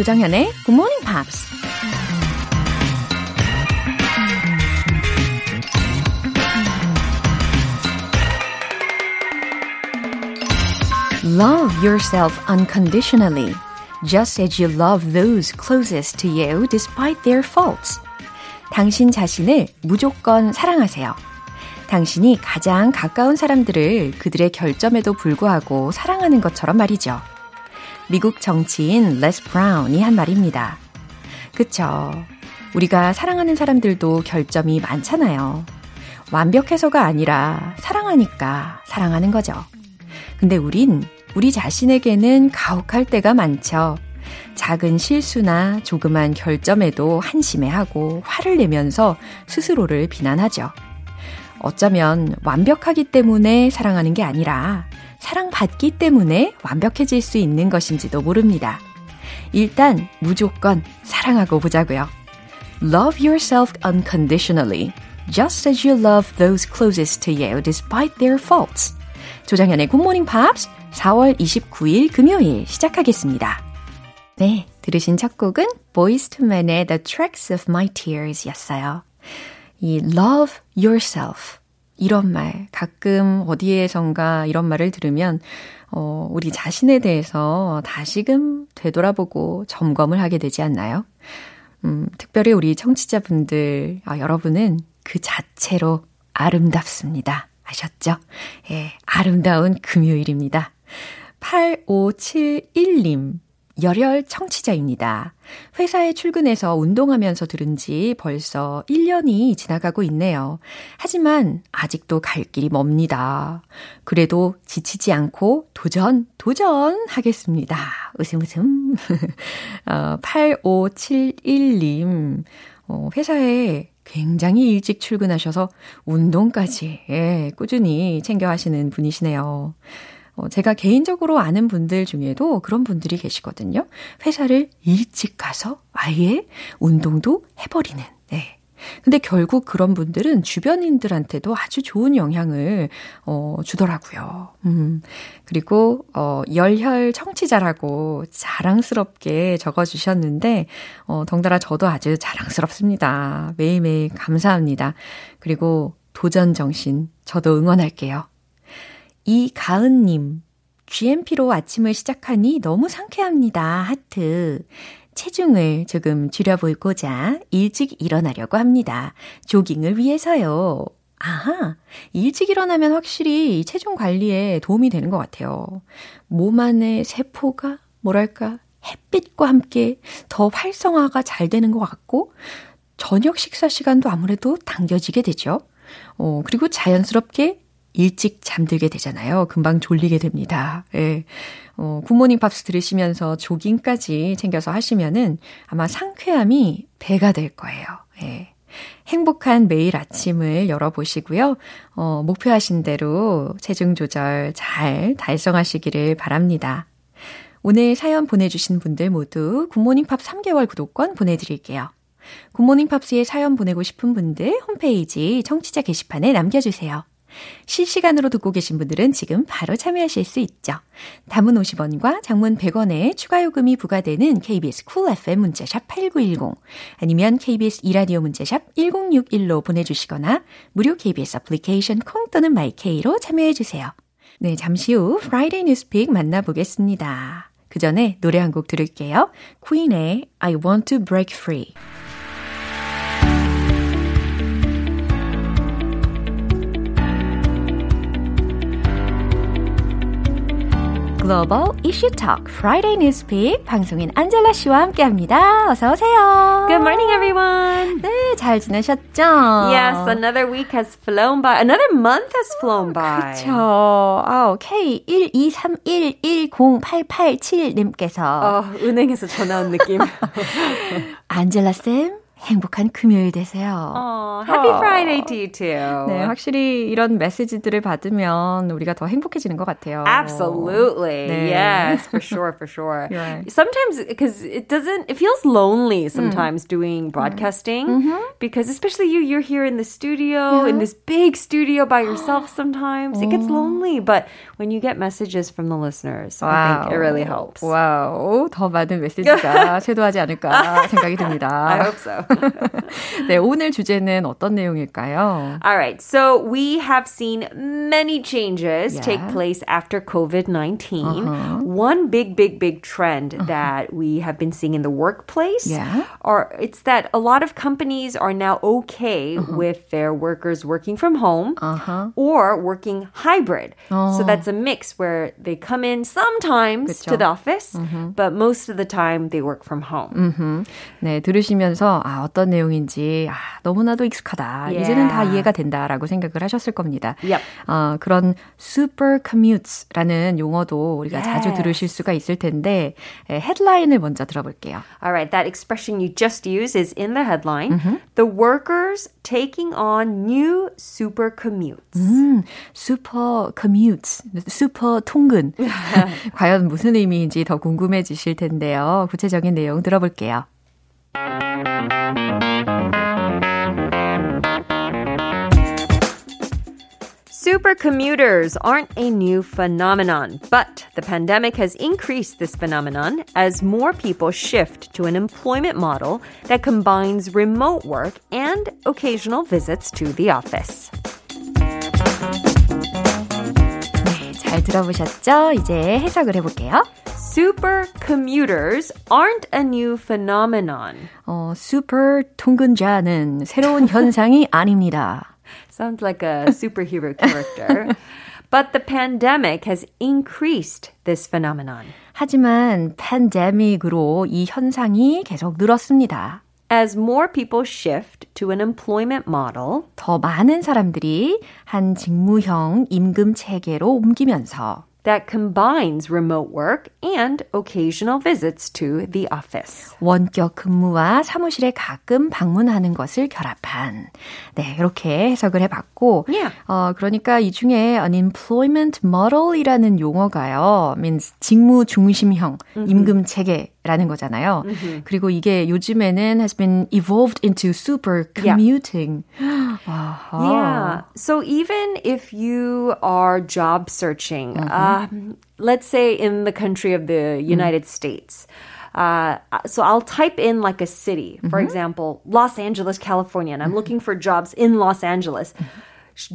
조정현의 Good Morning Pops. Love yourself unconditionally, just as you love those closest to you despite their faults. 당신 자신을 무조건 사랑하세요. 당신이 가장 가까운 사람들을 그들의 결점에도 불구하고 사랑하는 것처럼 말이죠. 미국 정치인 레스 브라운이 한 말입니다. 그쵸. 우리가 사랑하는 사람들도 결점이 많잖아요. 완벽해서가 아니라 사랑하니까 사랑하는 거죠. 근데 우린 우리 자신에게는 가혹할 때가 많죠. 작은 실수나 조그만 결점에도 한심해하고 화를 내면서 스스로를 비난하죠. 어쩌면 완벽하기 때문에 사랑하는 게 아니라 사랑받기 때문에 완벽해질 수 있는 것인지도 모릅니다. 일단 무조건 사랑하고 보자고요. Love yourself unconditionally, just as you love those closest to you despite their faults. 조장현의 굿모닝 팝스 4월 29일 금요일 시작하겠습니다. 네, 들으신 첫 곡은 Men의 The Tracks of My Tears 였어요. 이 love yourself 이런 말 가끔 어디에선가 이런 말을 들으면 어, 우리 자신에 대해서 다시금 되돌아보고 점검을 하게 되지 않나요? 음, 특별히 우리 청취자분들, 아, 여러분은 그 자체로 아름답습니다. 아셨죠? 예, 아름다운 금요일입니다. 8571님. 열혈 청취자입니다. 회사에 출근해서 운동하면서 들은 지 벌써 1년이 지나가고 있네요. 하지만 아직도 갈 길이 멉니다. 그래도 지치지 않고 도전, 도전 하겠습니다. 웃음 웃음. 어, 8571님, 어, 회사에 굉장히 일찍 출근하셔서 운동까지 예, 꾸준히 챙겨 하시는 분이시네요. 어, 제가 개인적으로 아는 분들 중에도 그런 분들이 계시거든요. 회사를 일찍 가서 아예 운동도 해버리는, 네. 근데 결국 그런 분들은 주변인들한테도 아주 좋은 영향을 어, 주더라고요. 음. 그리고 어, 열혈 청취자라고 자랑스럽게 적어 주셨는데 어, 덩달아 저도 아주 자랑스럽습니다. 매일매일 감사합니다. 그리고 도전 정신 저도 응원할게요. 이가은님, GMP로 아침을 시작하니 너무 상쾌합니다. 하트. 체중을 조금 줄여보고자 일찍 일어나려고 합니다. 조깅을 위해서요. 아하, 일찍 일어나면 확실히 체중 관리에 도움이 되는 것 같아요. 몸 안의 세포가, 뭐랄까, 햇빛과 함께 더 활성화가 잘 되는 것 같고, 저녁 식사 시간도 아무래도 당겨지게 되죠. 어, 그리고 자연스럽게 일찍 잠들게 되잖아요. 금방 졸리게 됩니다. 예. 어, 굿모닝 팝스 들으시면서 조깅까지 챙겨서 하시면은 아마 상쾌함이 배가 될 거예요. 예. 행복한 매일 아침을 열어보시고요. 어, 목표하신 대로 체중 조절 잘 달성하시기를 바랍니다. 오늘 사연 보내주신 분들 모두 굿모닝 팝 3개월 구독권 보내드릴게요. 굿모닝 팝스에 사연 보내고 싶은 분들 홈페이지 청취자 게시판에 남겨주세요. 실시간으로 듣고 계신 분들은 지금 바로 참여하실 수 있죠. 단문 50원과 장문 100원의 추가 요금이 부과되는 KBS Cool FM 문자샵 8910 아니면 KBS 2라디오 문자샵 1061로 보내주시거나 무료 KBS 애플리케이션 콩 또는 my K로 참여해 주세요. 네, 잠시 후 Friday Newspeak 만나보겠습니다. 그 전에 노래 한 곡 들을게요. 퀸의 I Want to Break Free. 글로벌 이슈 톡 Friday Newspeak 방송인 안젤라 씨와 함께합니다. 어서 오세요. Good morning, everyone. 네, 잘 지내셨죠? Yes, another week has flown by. Another month has flown by. 그렇죠. 아, K123110887 님께서 어, 은행에서 전화 온 느낌. 안젤라 쌤, 행복한 금요일 되세요. Oh, happy Friday to you too. 네, 확실히 이런 메시지들을 받으면 우리가 더 행복해지는 것 같아요. Absolutely. 네. Yes, for sure, for sure. Right. Sometimes because it doesn't it feels lonely sometimes doing broadcasting because especially you you're here in the studio in this big studio by yourself sometimes. It gets lonely, but when you get messages from the listeners, I think it really helps. 와우, 더 많은 메시지가 쇄도하지 않을까 생각이 듭니다. I hope so. 네, 오늘 주제는 어떤 내용일까요? All right. So we have seen many changes Yeah. take place after COVID 19. One big, big, big trend that we have been seeing in the workplace Yeah. are it's that a lot of companies are now okay with their workers working from home or working hybrid. So that's a mix where they come in sometimes 그쵸. to the office, but most of the time they work from home. 네, 들으시면서 아, 어떤 내용인지 아, 너무나도 익숙하다. 이제는 다 Yeah. 이해가 된다라고 생각을 하셨을 겁니다. Yep. 어, 그런 super commutes라는 용어도 우리가 자주 Yes. 들으실 수가 있을 텐데 에, 헤드라인을 먼저 들어볼게요. All right, that expression you just used is in the headline. The workers taking on new super commutes. 음, super commutes, super 통근. 과연 무슨 의미인지 더 궁금해지실 텐데요. 구체적인 내용 들어볼게요. Super commuters aren't a new phenomenon, but the pandemic has increased this phenomenon as more people shift to an employment model that combines remote work and occasional visits to the office. 잘 들어보셨죠? 이제 해석을 해볼게요. Super commuters aren't a new phenomenon. 어, super 통근자는 새로운 현상이 아닙니다. Sounds like a superhero character. But the pandemic has increased this phenomenon. 하지만 팬데믹으로 이 현상이 계속 늘었습니다. As more people shift to an employment model, 더 많은 사람들이 한 직무형 임금 체계로 옮기면서 that combines remote work and occasional visits to the office. 원격 근무와 사무실에 가끔 방문하는 것을 결합한 네 이렇게 해석을 해봤고 Yeah. 어 그러니까 이 중에 an employment model이라는 용어가요 means 직무 중심형 임금 체계 라는 거잖아요. 그리고 이게 요즘에는 has been evolved into super commuting. 아하. Yeah. So even if you are job searching, um, let's say in the country of the United States, uh, so I'll type in like a city, for example, Los Angeles, California, and I'm looking for jobs in Los Angeles.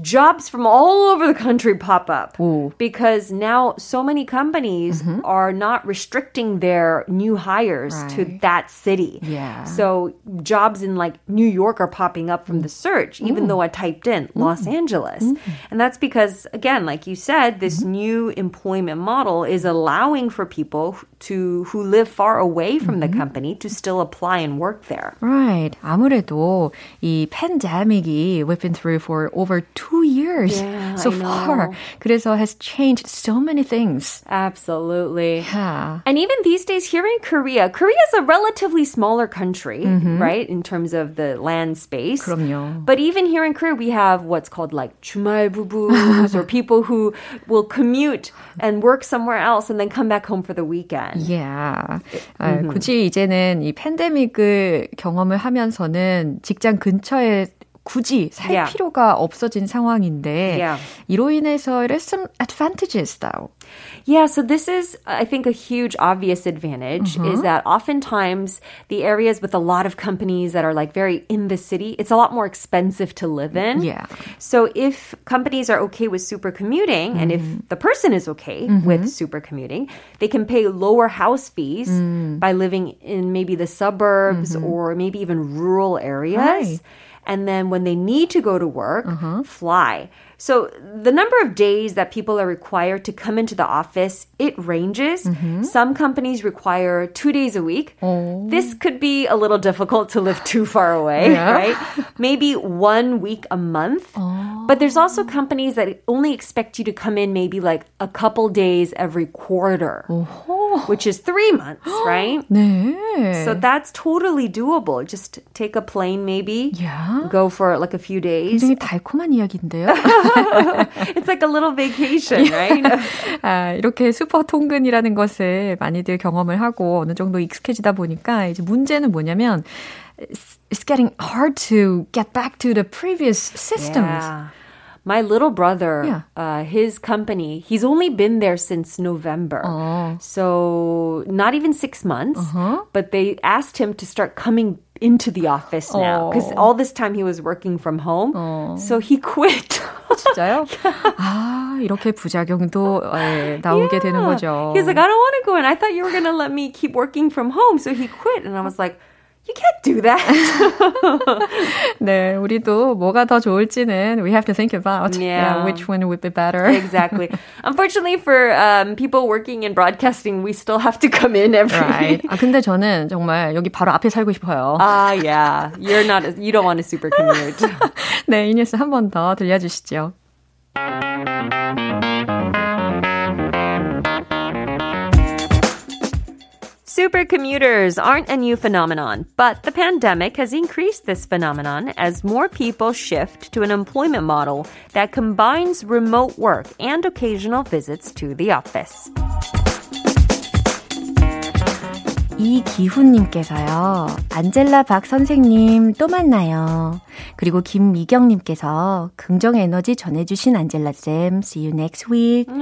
Jobs from all over the country pop up Ooh. because now so many companies are not restricting their new hires to Right. that city. Yeah. So jobs in like New York are popping up from the search, even though I typed in Los Angeles. And that's because, again, like you said, this new employment model is allowing for people to who live far away from the company to still apply and work there. Right. 아무래도 이 팬데믹이 we've been through for over two years Yeah, so I know. far. 그래서 has changed so many things. Absolutely. Yeah. And even these days here in Korea, Korea is a relatively smaller country, right, in terms of the land space. 그럼요. But even here in Korea, we have what's called like 주말 부부s or people who will commute and work somewhere else and then come back home for the weekend. Yeah. 아, 굳이 이제는 이 팬데믹을 경험을 하면서는 직장 근처에 굳이 살 Yeah. 필요가 없어진 상황인데 Yeah. 이로 인해서 it has some advantages though. Yeah, so this is, I think, a huge obvious advantage is that oftentimes the areas with a lot of companies that are like very in the city, it's a lot more expensive to live in. Yeah. So if companies are okay with super commuting and if the person is okay with super commuting, they can pay lower house fees by living in maybe the suburbs or maybe even rural areas. Right. And then when they need to go to work, mm-hmm. fly. So the number of days that people are required to come into the office, it ranges. Mm-hmm. Some companies require two days a week. Oh. This could be a little difficult to live too far away, Yeah. right? Maybe one week a month. Oh. But there's also companies that only expect you to come in maybe like a couple days every quarter. Oh. which is three months, right? 네. So that's totally doable. Just take a plane maybe. Yeah. Go for like a few days. 굉장히 달콤한 이야기인데요. it's like a little vacation, right? 아, 이렇게 슈퍼 통근이라는 것을 많이들 경험을 하고 어느 정도 익숙해지다 보니까 이제 문제는 뭐냐면 it's getting hard to get back to the previous systems. Yeah. My little brother, Yeah. uh, his company, he's only been there since November. Oh. So not even six months, Uh-huh. but they asked him to start coming into the office now because Oh. all this time he was working from home. So he quit. 진짜요? 아, 이렇게 부작용도 예, 나오게 되는 거죠. He's like, I don't want to go in. I thought you were going to let me keep working from home. So he quit. And I was like, you can't do that. 네, 우리도 뭐가 더 좋을지는 we have to think about Yeah. which one would be better. exactly. Unfortunately for um, people working in broadcasting, we still have to come in every. Right. 아, 근데 저는 정말 여기 바로 앞에 살고 싶어요. Ah, yeah. You're not. A, you don't want a super commute. 네, 이 뉴스 한 번 더 들려주시죠. Super commuters aren't a new phenomenon, but the pandemic has increased this phenomenon as more people shift to an employment model that combines remote work and occasional visits to the office. 이기훈님께서요, 안젤라 박 선생님 또 만나요. 그리고 김미경님께서 긍정 에너지 전해주신 안젤라쌤, see you next week.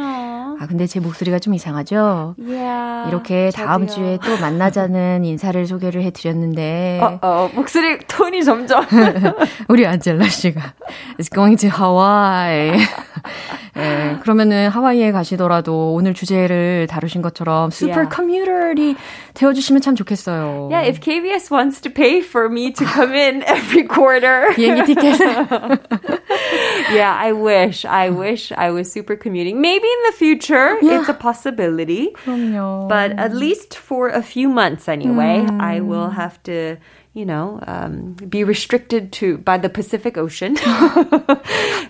아, 근데 제 목소리가 좀 이상하죠? Yeah. 이렇게 다음 주에 또 만나자는 인사를 소개를 해드렸는데, 어, 목소리 톤이 점점. 우리 안젤라 씨가 is going to Hawaii. 예, 그러면은 하와이에 가시더라도 오늘 주제를 다루신 것처럼 슈퍼 Yeah. 커뮤터리 되어주시면 참 좋겠어요. Yeah, if KBS wants to pay for me to come in every quarter. 비행기 티켓. yeah, I wish. I wish I was super commuting. Maybe in the future, it's a possibility. 그럼요. But at least for a few months anyway, I will have to, you know, um, be restricted to by the Pacific Ocean,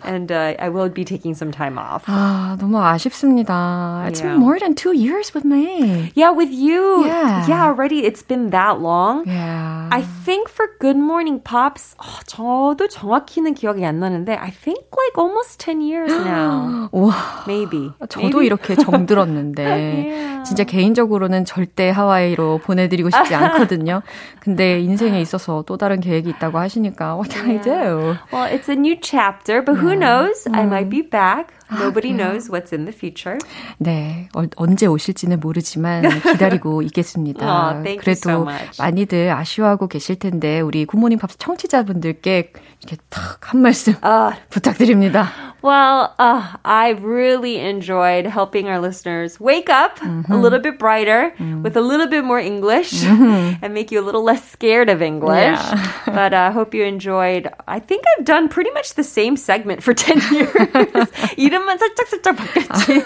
and uh, I will be taking some time off. 아, 너무 아쉽습니다. It's Yeah. been more than two years with me. Yeah, with you, Yeah. yeah, already it's been that long. Yeah. I think for Good Morning Pops, 어, 저도 정확히는 기억이 안 나는데, I think like almost 10 years now. 와, Maybe. 저도 Maybe. 이렇게 정들었는데 Yeah. 진짜 개인적으로는 절대 하와이로 보내드리고 싶지 않거든요. 근데 인생 에 있어서 또 다른 계획이 있다고 하시니까 what can I do? Well, it's a new chapter, but who knows? I might be back. Nobody knows what's in the future. 네, 어, 언제 오실지는 모르지만 기다리고 있겠습니다. Aw, thank you 그래도 so much. 많이들 아쉬워하고 계실 텐데 우리 굿모닝 팝스 청취자분들께 이렇게 탁 한 말씀 부탁드립니다. Well, uh, I've really enjoyed helping our listeners wake up a little bit brighter with a little bit more English and make you a little less scared of English. Yeah. but I hope you enjoyed. I think I've done pretty much the same segment for 10 years. 이름 만 살짝살짝 바뀌었지.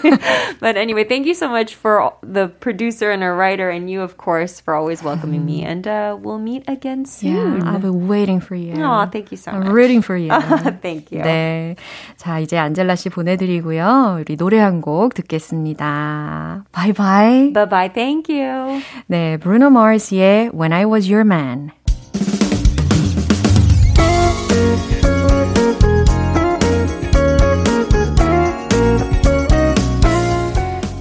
but anyway, thank you so much for the producer and a writer and you, of course, for always welcoming me. And uh, we'll meet again soon. Yeah, I'll be waiting for you. Aw, thank you so I'm much. rooting for you. thank you. 네. 자, 이제 안젤라 씨 보내드리고요. 우리 노래 한 곡 듣겠습니다. 바이바이. Bye bye. Thank you. 네, 브루노 마르스의 When I Was Your Man.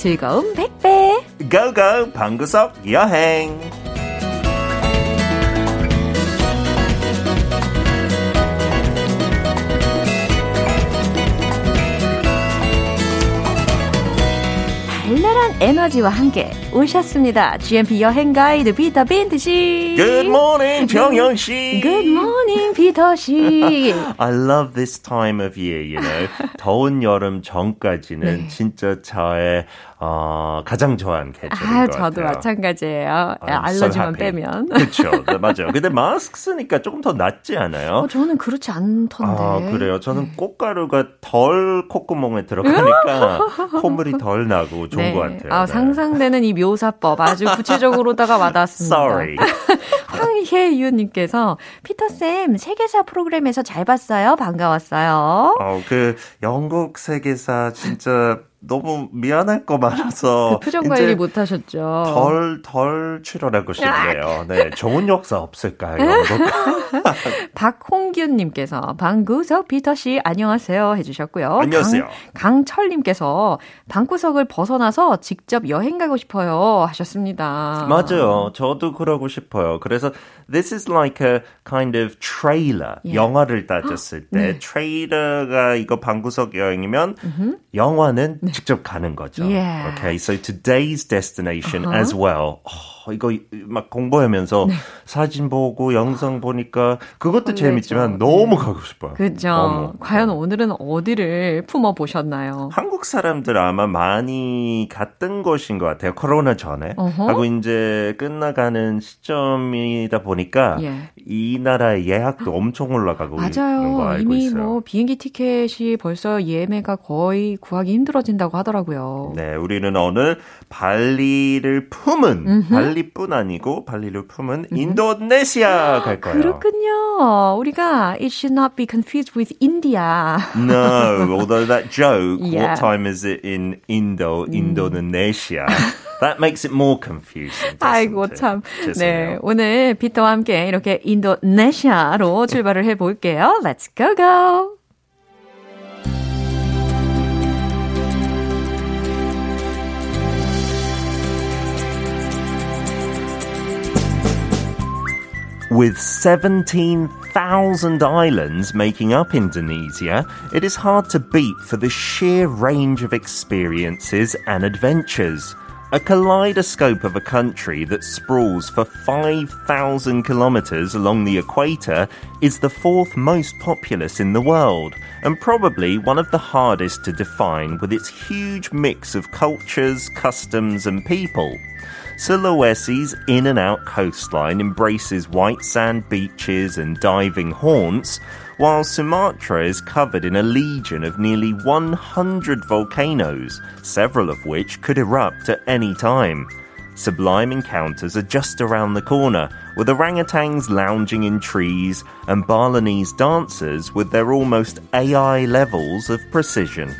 즐거움 100배. 고고 방구석 여행 발랄한 에너지와 함께 오셨습니다. GMP 여행 가이드 피터 빈트 씨. Good morning, 정영 씨. Good morning, 피터 씨. I love this time of year, you know. 더운 여름 전까지는 네. 진짜 저의 어, 가장 좋아하는 계절인 아, 것 저도 같아요. 마찬가지예요. I'm so 알러지만 happy. 빼면. 그렇죠. 네, 맞아요. 근데 마스크 쓰니까 조금 더 낫지 않아요? 어, 저는 그렇지 않던데. 아, 그래요. 저는 꽃가루가 덜 콧구멍에 들어가니까 콧물이 덜 나고 좋은 것 같아요. 아, 네. 상상되는 이 묘사법 아주 구체적으로다가 와닿았습니다. Sorry. 황혜유님께서 피터쌤 세계사 프로그램에서 잘 봤어요. 반가웠어요. 어, 그 영국 세계사 진짜 너무 미안할 거 많아서 그 표정 관리 못 하셨죠. 덜, 덜 출연하고 싶네요. 네, 좋은 역사 없을까요, 영국? 박홍균 님께서 방구석 피터 씨 안녕하세요 해 주셨고요. 안녕하세요. 강, 강철 님께서 방구석을 벗어나서 직접 여행 가고 싶어요 하셨습니다. 맞아요. 저도 그러고 싶어요. 그래서 this is like a kind of trailer. 예. 영화를 따졌을 때 네. 트레일러가 이거 방구석 여행이면 영화는 직접 가는 거죠. 예. Okay, so today's destination Uh-huh. as well. 어, 이거 막 공부하면서 네. 사진 보고 영상 보니까 그것도 재밌지만 설레죠. 너무 가고 싶어요. 그죠. 과연 오늘은 어디를 품어 보셨나요? 한국 사람들 아마 많이 갔던 곳인 것 같아요. 코로나 전에. 어허. 하고 이제 끝나가는 시점이다 보니까 예. 이 나라의 예약도 엄청 올라가고 있는 거 맞아요. 알고 이미 있어요. 뭐 비행기 티켓이 벌써 예매가 거의 구하기 힘들어진 다고 하더라고요. 네, 우리는 오늘 발리를 품은 발리뿐 아니고 발리를 품은 인도네시아 갈 거예요. 그렇군요. 우리가 it should not be confused with India. No, although that joke, Yeah. what time is it in Indo, Indonesia? that makes it more confusing. 아이고? 참. 네, 죄송해요. 오늘 피터와 함께 이렇게 인도네시아로 출발을 해 볼게요. Let's go go. With 17,000 islands making up Indonesia, it is hard to beat for the sheer range of experiences and adventures. A kaleidoscope of a country that sprawls for 5,000 kilometers along the equator is the fourth most populous in the world, and probably one of the hardest to define with its huge mix of cultures, customs, and people. Sulawesi's in and out coastline embraces white sand beaches and diving haunts, while Sumatra is covered in a legion of nearly 100 volcanoes, several of which could erupt at any time. Sublime encounters are just around the corner, with orangutans lounging in trees and Balinese dancers with their almost AI levels of precision.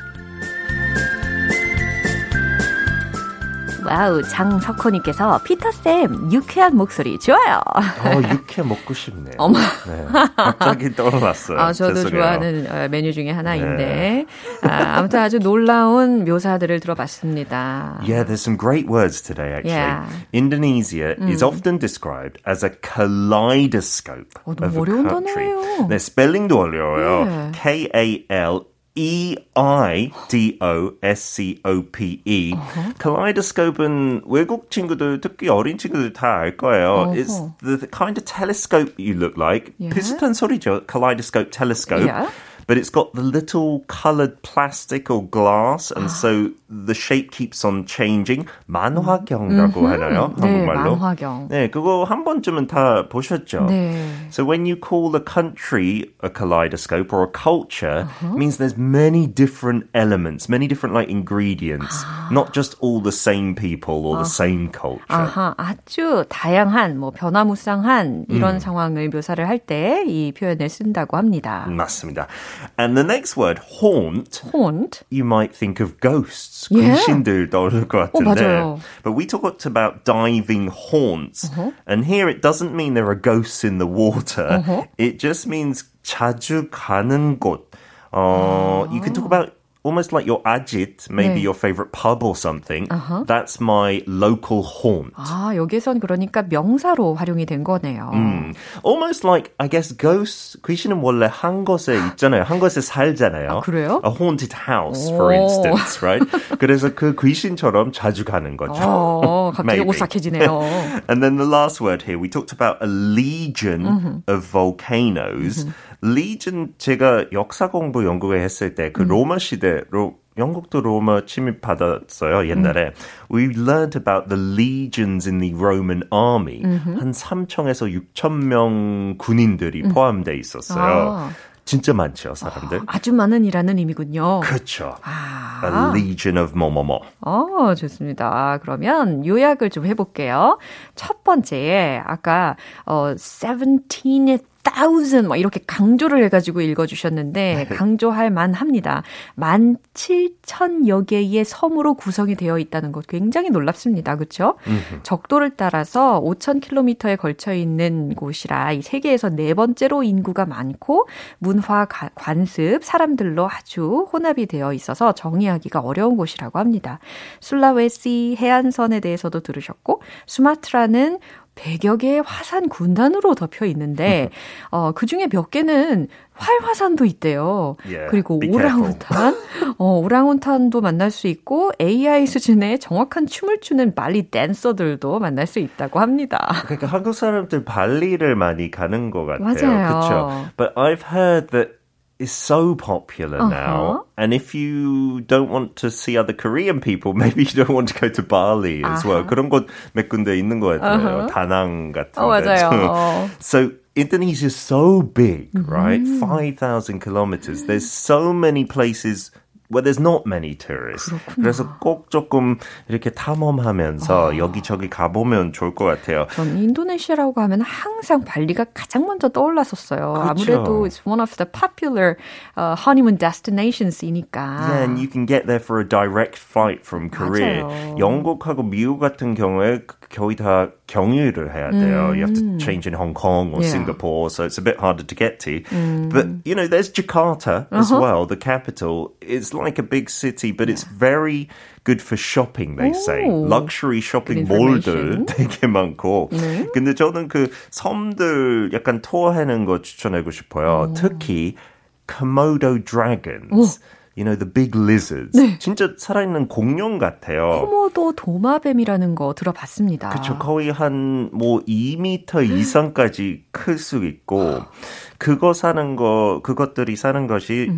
와우, 장석호님께서 피터쌤, 유쾌한 목소리 좋아요. 어, 육회 먹고 싶네요. 어머. 네, 갑자기 떠올랐어요. 아, 저도 죄송해요. 좋아하는 어, 메뉴 중에 하나인데. 아, 아무튼 아주 놀라운 묘사들을 들어봤습니다. Yeah, there's some great words today, actually. Yeah. Indonesia is often described as a kaleidoscope 어, 너무 어려운 country. 단어예요. 네, 스펠링도 어려워요. 네. K-A-L E-I-D-O-S-C-O-P-E. Kaleidoscope은 외국 친구들, 특히 어린 친구들 다 알 거예요. It's 어허. the, the kind of telescope you look like. Yeah. 비슷한 소리죠. Kaleidoscope, telescope. Yeah. But it's got the little coloured plastic or glass, and so the shape keeps on changing. 만화경이라고 하나요? 네, 한국말로? 만화경. 네, 그거 한 번쯤은 다 보셨죠? 네. So when you call a country a kaleidoscope or a culture, it means there's many different elements, many different like ingredients, not just all the same people or the same culture. 아하, 아주 다양한, 뭐, 변화무쌍한 이런 음. 상황을 묘사를 할 때 이 표현을 쓴다고 합니다. 맞습니다. And the next word, haunt, haunt. you might think of ghosts. Yeah. 귀신들 떠오를 것 같은데. 맞아요. But we talked about diving haunts. And here it doesn't mean there are ghosts in the water. It just means 자주 가는 곳. Uh, You can talk about almost like your ajit, maybe 네. your favorite pub or something. That's my local haunt. 아, 여기선 그러니까 명사로 활용이 된 거네요. 음, almost like I guess ghosts 귀신은 원래 한 곳에 있잖아요. 한 곳에 살잖아요. 아, 그래요? A haunted house, for 오. instance, right? 그래서 그 귀신처럼 자주 가는 거죠. 어, 갑자기 Maybe. 오싹해지네요. And then the last word here, we talked about a legion of volcanoes. Legion 제가 역사 공부 영국에 했을 때 그 로마 시대로 영국도 로마 침입 받았어요 옛날에. We learned about the legions in the Roman army. 한 3천에서 6천 명 군인들이 포함돼 있었어요. 아. 진짜 많죠 사람들. 아 주 많은이라는 의미군요. 그렇죠. 아. A legion of 뭐뭐뭐. 어, 좋습니다. 그러면 요약을 좀 해볼게요. 첫 번째, 아까, 어, 17,000, 막 이렇게 강조를 해가지고 읽어주셨는데, 강조할 만합니다. 17,000여 개의 섬으로 구성이 되어 있다는 것 굉장히 놀랍습니다. 그쵸? 적도를 따라서 5,000km에 걸쳐 있는 곳이라 이 세계에서 네 번째로 인구가 많고, 문화, 가- 관습, 사람들로 아주 혼합이 되어 있어서 정의하기가 어려운 곳이라고 합니다. 술라웨시 해안선에 대해서도 들으셨고, 수마트라는 100여 개의 화산 군단으로 덮여 있는데, 어, 그 중에 몇 개는 활화산도 있대요. Yeah, 그리고 be careful. 오랑우탄, 어, 오랑우탄도 만날 수 있고, AI 수준의 정확한 춤을 추는 발리 댄서들도 만날 수 있다고 합니다. 그러니까 한국 사람들 발리를 많이 가는 것 같아요. 맞아요. 그렇죠. But I've heard that it's so popular now. And if you don't want to see other Korean people, maybe you don't want to go to Bali as well. 그런 곳 몇 군데 있는 것 같아요. 다낭 같은 어, 맞아요. 데도. 어. So Indonesia's so big, right? 5,000 kilometers. There's so many places where there's not many tourists. 그래서 꼭 조금 이렇게 탐험하면서 여기저기 가보면 좋을 것 같아요. 전 인도네시아라고 하면 항상 발리가 가장 먼저 떠올랐었어요. 그렇죠. 아무래도 it's one of the popular uh, honeymoon destinations이니까. Yeah, and you can get there for a direct flight from Korea. 맞아요. 영국하고 미국 같은 경우에 거의 다 경유를 해야 돼요. You have to change in Hong Kong or Yeah. Singapore, so it's a bit harder to get to. But, you know, there's Jakarta as well, the capital. It's like a big city, but it's very good for shopping, they say. 오. Luxury shopping Good 몰들 information. 되게 많고. 근데 저는 그 섬들 약간 투어하는 거 추천하고 싶어요. 특히 Komodo dragons. You know, the big lizards. 진짜 살아있는 공룡 같아요. 코모도 도마뱀이라는 거 들어봤습니다. 그쵸. 거의 한, 뭐, 2미터 이상까지 클 수 있고, 그거 사는 거, 그것들이 사는 것이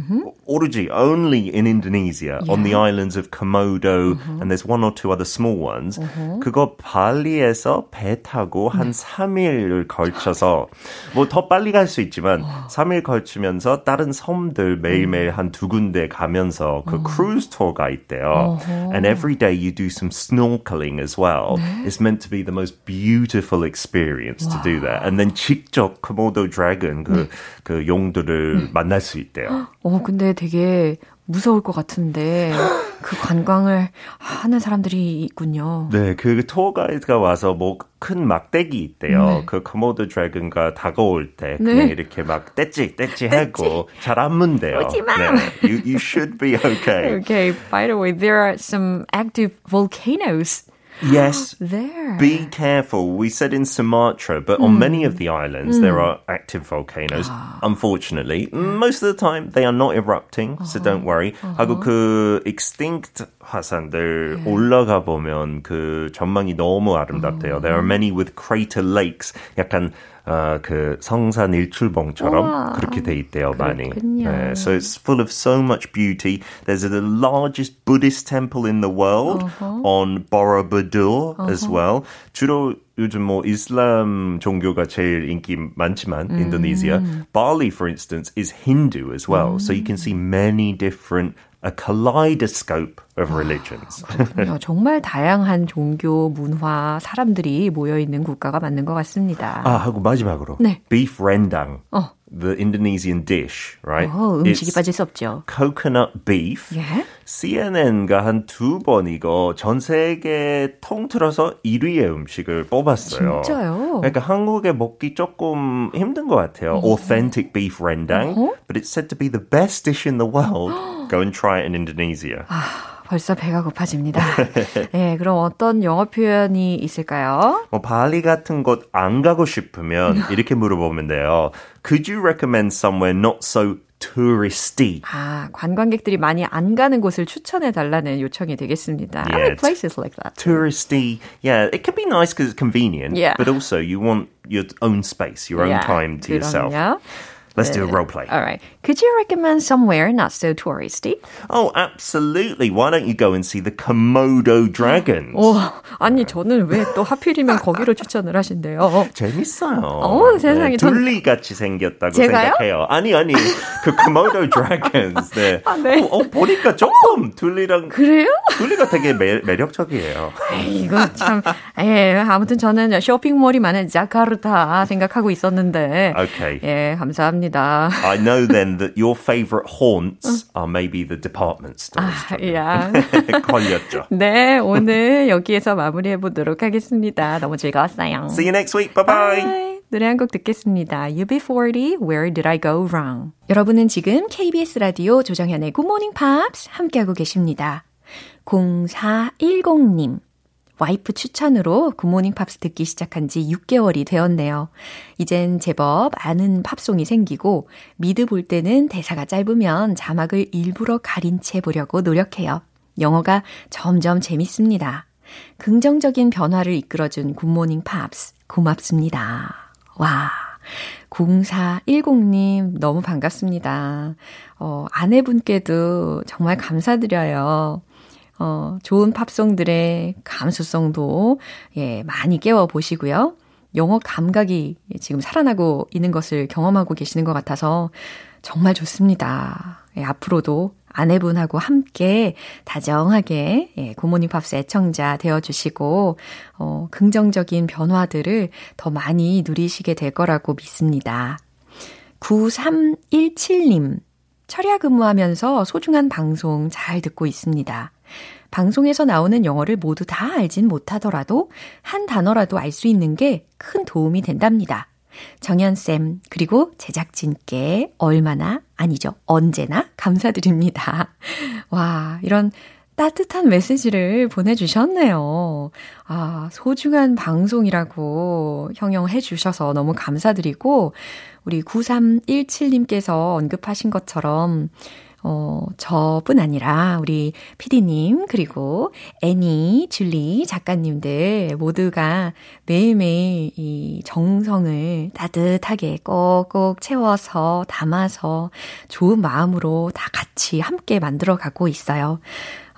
오로지 only in Indonesia, on the islands of Komodo, and there's one or two other small ones. 그거 발리에서 배 타고 한 3일을 걸쳐서, 뭐 더 빨리 갈 수 있지만, 3일 걸치면서 다른 섬들 매일매일 한 두 군데 가면서 그 크루즈 투어가 있대요. And every day you do some snorkeling as well. It's meant to be the most beautiful experience to do that. And then 직접 Komodo dragon 그, 그 용들을 만날 수 있대요. 어, 근데 되게 무서울 것 같은데 그 관광을 하는 사람들이 있군요. 네, 그 투어 가이드가 와서 뭐 큰 막대기 있대요. 네. 그 코모도 드래곤과 다가올 때 네. 그냥 이렇게 막 떼찌 떼찌 하고 잘 안 문대요. 오지 마. 네, you, you should be okay. Okay, by the way, there are some active volcanoes Yes, there. Be careful. We said in Sumatra, but on many of the islands there are active volcanoes. Unfortunately, most of the time they are not erupting, so don't worry. 하고 그 extinct 화산들 올라가 보면 그 전망이 너무 아름답대요. There are many with crater lakes. 약간 어, 그 성산 일출봉처럼 우와. 그렇게 돼 있대요, 많이. 그렇군요. 네, so it's full of so much beauty. There's the largest Buddhist temple in the world on Borobudur as well. 주로 요즘 뭐 이슬람 종교가 제일 인기 많지만 인도네시아. Bali, for instance, is Hindu as well. So you can see many different a kaleidoscope of religions. 그렇군요. 정말 다양한 종교, 문화, 사람들이 모여 있는 국가가 맞는 것 같습니다. 아, 하고 마지막으로 네. beef rendang. 어. the Indonesian dish, right? 어, 음식이 It's 빠질 수 없죠. coconut beef. 예? CNN가 한 두 번 이거 전 세계 통틀어서 1위의 음식을 뽑았어요. 진짜요? 그러니까 한국에 먹기 조금 힘든 것 같아요. Authentic beef rendang, 어허. but it's said to be the best dish in the world. Go and try it in Indonesia. 벌써 배가 고파집니다. 예, 그럼 어떤 영어 표현이 있을까요? 뭐 발리 같은 곳 안 가고 싶으면 이렇게 물어보면 돼요. Could you recommend somewhere not so touristy? 아, 관광객들이 많이 안 가는 곳을 추천해 달라는 요청이 되겠습니다. I Yeah, like places like that. touristy. Yeah, it can be nice because it's convenient. Yeah. But also, you want your own space, your own Yeah, time to yourself. 그럼요. Let's do a role play. All right. Could you recommend somewhere not so touristy? Oh, absolutely. Why don't you go and see the Komodo dragons? 오, 아니 저는 왜 또 하필이면 거기로 추천을 하신대요? 재밌어요. 어, 세상에. 전- 둘리 같이 생겼다고 제가요? 생각해요. 아니 아니 그 Komodo dragons. 네. 아, 네. 어, 어, 보니까 조금 둘리랑 그래요? 둘리가 되게 매, 매력적이에요. 에이, 이거 참, 예, 아무튼 저는 쇼핑몰이 많은 자카르타 생각하고 있었는데. Okay. 예, 감사합니다. I know then that your favorite haunts are maybe the department stores. 아, 야. 걸렸죠. 네, 오늘 여기에서 마무리해 보도록 하겠습니다. 너무 즐거웠어요. See you next week. Bye bye. Bye. 노래 한 곡 듣겠습니다. UB40, Where Did I Go Wrong? 여러분은 지금 KBS 라디오 조정현의 Good Morning Pops 함께하고 계십니다. 0410님. 와이프 추천으로 굿모닝 팝스 듣기 시작한 지 6개월이 되었네요. 이젠 제법 아는 팝송이 생기고 미드 볼 때는 대사가 짧으면 자막을 일부러 가린 채 보려고 노력해요. 영어가 점점 재밌습니다. 긍정적인 변화를 이끌어준 굿모닝 팝스 고맙습니다. 와. 0410님 너무 반갑습니다. 어, 아내분께도 정말 감사드려요. 어, 좋은 팝송들의 감수성도 예, 많이 깨워 보시고요. 영어 감각이 지금 살아나고 있는 것을 경험하고 계시는 것 같아서 정말 좋습니다. 예, 앞으로도 아내분하고 함께 다정하게 예, 굿모닝 팝스 애청자 되어주시고 어, 긍정적인 변화들을 더 많이 누리시게 될 거라고 믿습니다. 9317님 철야 근무하면서 소중한 방송 잘 듣고 있습니다. 방송에서 나오는 영어를 모두 다 알진 못하더라도 한 단어라도 알 수 있는 게 큰 도움이 된답니다. 정연쌤, 그리고 제작진께 얼마나, 아니죠, 언제나 감사드립니다. 와, 이런 따뜻한 메시지를 보내주셨네요. 아, 소중한 방송이라고 형용해 주셔서 너무 감사드리고, 우리 9317님께서 언급하신 것처럼, 어, 저뿐 아니라 우리 피디님, 그리고 애니, 줄리 작가님들 모두가 매일매일 이 정성을 따뜻하게 꼭꼭 채워서 담아서 좋은 마음으로 다 같이 함께 만들어 가고 있어요.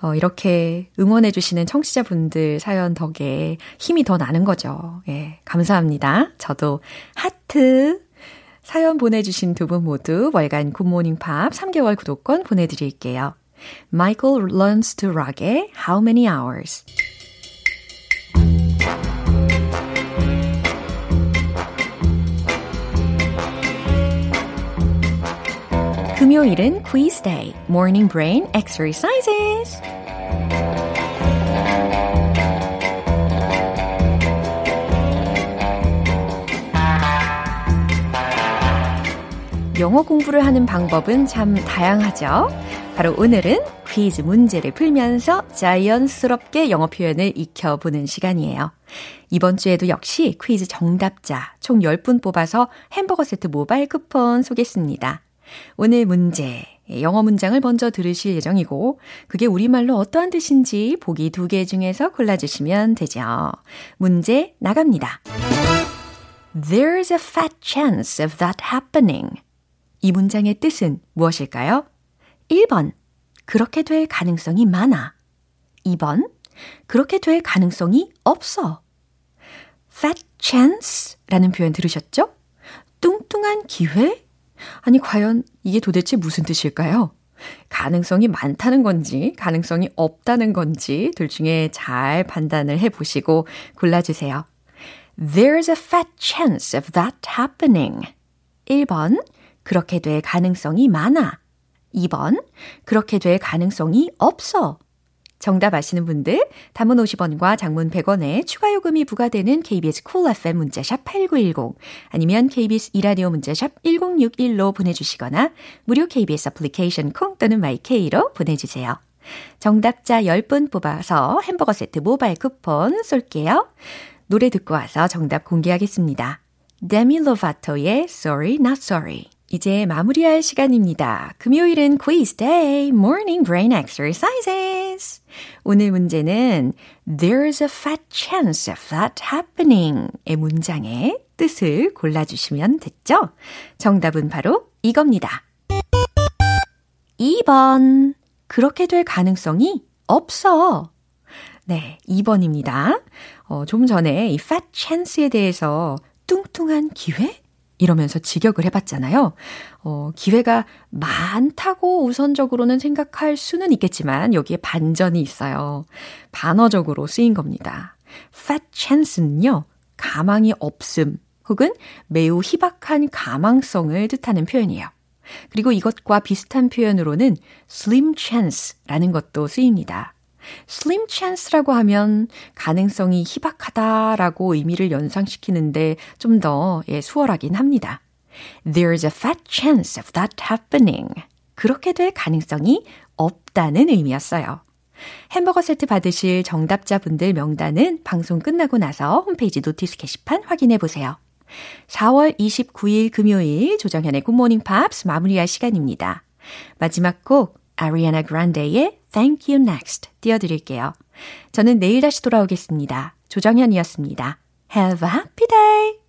어, 이렇게 응원해주시는 청취자분들 사연 덕에 힘이 더 나는 거죠. 예, 감사합니다. 저도 하트 사연 보내주신 두 분 모두 월간 굿모닝 팝 3개월 구독권 보내드릴게요. Michael Learns to Rock의 How Many Hours 금요일은 quiz day, morning brain exercises. 영어 공부를 하는 방법은 참 다양하죠. 바로 오늘은 퀴즈 문제를 풀면서 자연스럽게 영어 표현을 익혀보는 시간이에요. 이번 주에도 역시 퀴즈 정답자 총 10분 뽑아서 햄버거 세트 모바일 쿠폰 쏘겠습니다. 오늘 문제, 영어 문장을 먼저 들으실 예정이고, 그게 우리말로 어떠한 뜻인지 보기 두 개 중에서 골라주시면 되죠. 문제 나갑니다. There's a fat chance of that happening. 이 문장의 뜻은 무엇일까요? 1번, 그렇게 될 가능성이 많아. 2번, 그렇게 될 가능성이 없어. fat chance 라는 표현 들으셨죠? 뚱뚱한 기회? 아니, 과연 이게 도대체 무슨 뜻일까요? 가능성이 많다는 건지, 가능성이 없다는 건지, 둘 중에 잘 판단을 해 보시고 골라주세요. There's a fat chance of that happening. 1번, 그렇게 될 가능성이 많아. 2번, 그렇게 될 가능성이 없어. 정답 아시는 분들, 단문 50원과 장문 100원의 추가 요금이 부과되는 KBS Cool FM 문자샵 8910 아니면 KBS 2라디오 문자샵 1061로 보내주시거나 무료 KBS 애플리케이션 콩 또는 my K로 보내주세요. 정답자 10분 뽑아서 햄버거 세트 모바일 쿠폰 쏠게요. 노래 듣고 와서 정답 공개하겠습니다. 데미 로바토의 Sorry Not Sorry 이제 마무리할 시간입니다. 금요일은 quiz day, morning brain exercises. 오늘 문제는 There's a fat chance of that happening 의 문장의 뜻을 골라주시면 됐죠? 정답은 바로 이겁니다. 2번. 그렇게 될 가능성이 없어. 네, 2번입니다. 어, 좀 전에 이 fat chance에 대해서 뚱뚱한 기회? 이러면서 직역을 해봤잖아요. 어, 기회가 많다고 우선적으로는 생각할 수는 있겠지만 여기에 반전이 있어요. 반어적으로 쓰인 겁니다. fat chance는요, 가망이 없음 혹은 매우 희박한 가망성을 뜻하는 표현이에요. 그리고 이것과 비슷한 표현으로는 slim chance라는 것도 쓰입니다. Slim chance라고 하면 가능성이 희박하다라고 의미를 연상시키는데 좀 더 예, 수월하긴 합니다. There's a fat chance of that happening. 그렇게 될 가능성이 없다는 의미였어요. 햄버거 세트 받으실 정답자분들 명단은 방송 끝나고 나서 홈페이지 notice 게시판 확인해 보세요. 4월 29일 금요일 조정현의 굿모닝 팝스 마무리할 시간입니다. 마지막 곡 아리아나 그란데의 Thank You Next 띄워드릴게요. 저는 내일 다시 돌아오겠습니다. 조정현이었습니다. Have a happy day!